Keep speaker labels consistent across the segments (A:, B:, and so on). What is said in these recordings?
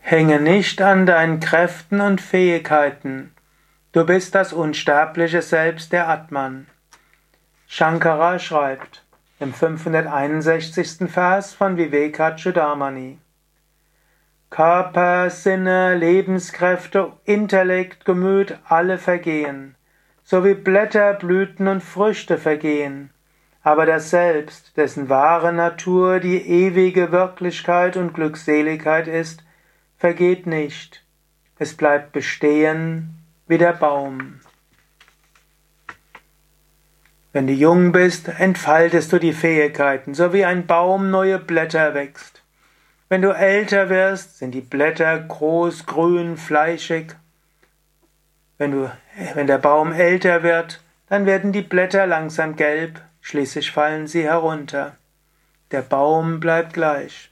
A: Hänge nicht an deinen Kräften und Fähigkeiten. Du bist das unsterbliche Selbst der Atman. Shankara schreibt im 561. Vers von Vivekachudamani. Körper, Sinne, Lebenskräfte, Intellekt, Gemüt, alle vergehen, so wie Blätter, Blüten und Früchte vergehen. Aber das Selbst, dessen wahre Natur die ewige Wirklichkeit und Glückseligkeit ist, vergeht nicht, es bleibt bestehen wie der Baum. Wenn du jung bist, entfaltest du die Fähigkeiten, so wie ein Baum neue Blätter wächst. Wenn du älter wirst, sind die Blätter groß, grün, fleischig. Wenn, du, wenn der Baum älter wird, dann werden die Blätter langsam gelb, schließlich fallen sie herunter. Der Baum bleibt gleich.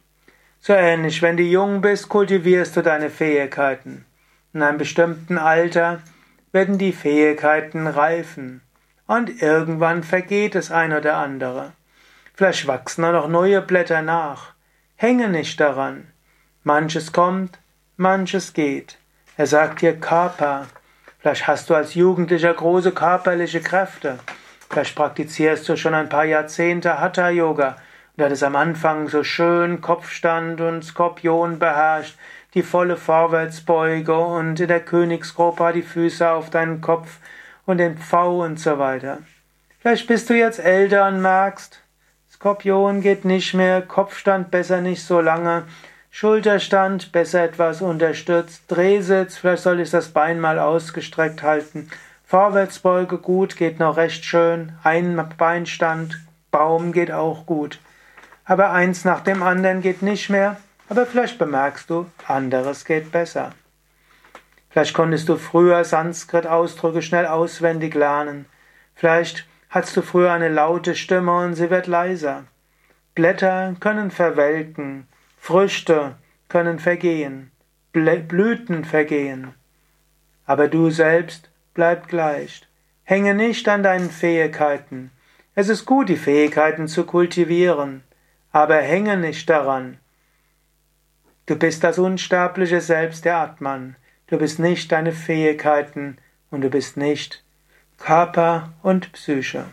A: So ähnlich, wenn du jung bist, kultivierst du deine Fähigkeiten. In einem bestimmten Alter werden die Fähigkeiten reifen. Und irgendwann vergeht das ein oder andere. Vielleicht wachsen auch noch neue Blätter nach. Hänge nicht daran. Manches kommt, manches geht. Er sagt dir Körper. Vielleicht hast du als Jugendlicher große körperliche Kräfte. Vielleicht praktizierst du schon ein paar Jahrzehnte Hatha-Yoga Du hattest am Anfang so schön Kopfstand und Skorpion beherrscht, die volle Vorwärtsbeuge und in der Königsgruppe die Füße auf deinen Kopf und den Pfau und so weiter. Vielleicht bist du jetzt älter und merkst, Skorpion geht nicht mehr, Kopfstand besser nicht so lange, Schulterstand besser etwas unterstützt, Drehsitz, vielleicht soll ich das Bein mal ausgestreckt halten, Vorwärtsbeuge gut, geht noch recht schön, Einbeinstand, Baum geht auch gut aber eins nach dem anderen geht nicht mehr, aber vielleicht bemerkst du, anderes geht besser. Vielleicht konntest du früher Sanskrit-Ausdrücke schnell auswendig lernen. Vielleicht hattest du früher eine laute Stimme und sie wird leiser. Blätter können verwelken, Früchte können vergehen, Blüten vergehen. Aber du selbst bleib gleich. Hänge nicht an deinen Fähigkeiten. Es ist gut, die Fähigkeiten zu kultivieren aber hänge nicht daran. Du bist das unsterbliche Selbst der Atman. Du bist nicht deine Fähigkeiten und du bist nicht Körper und Psyche.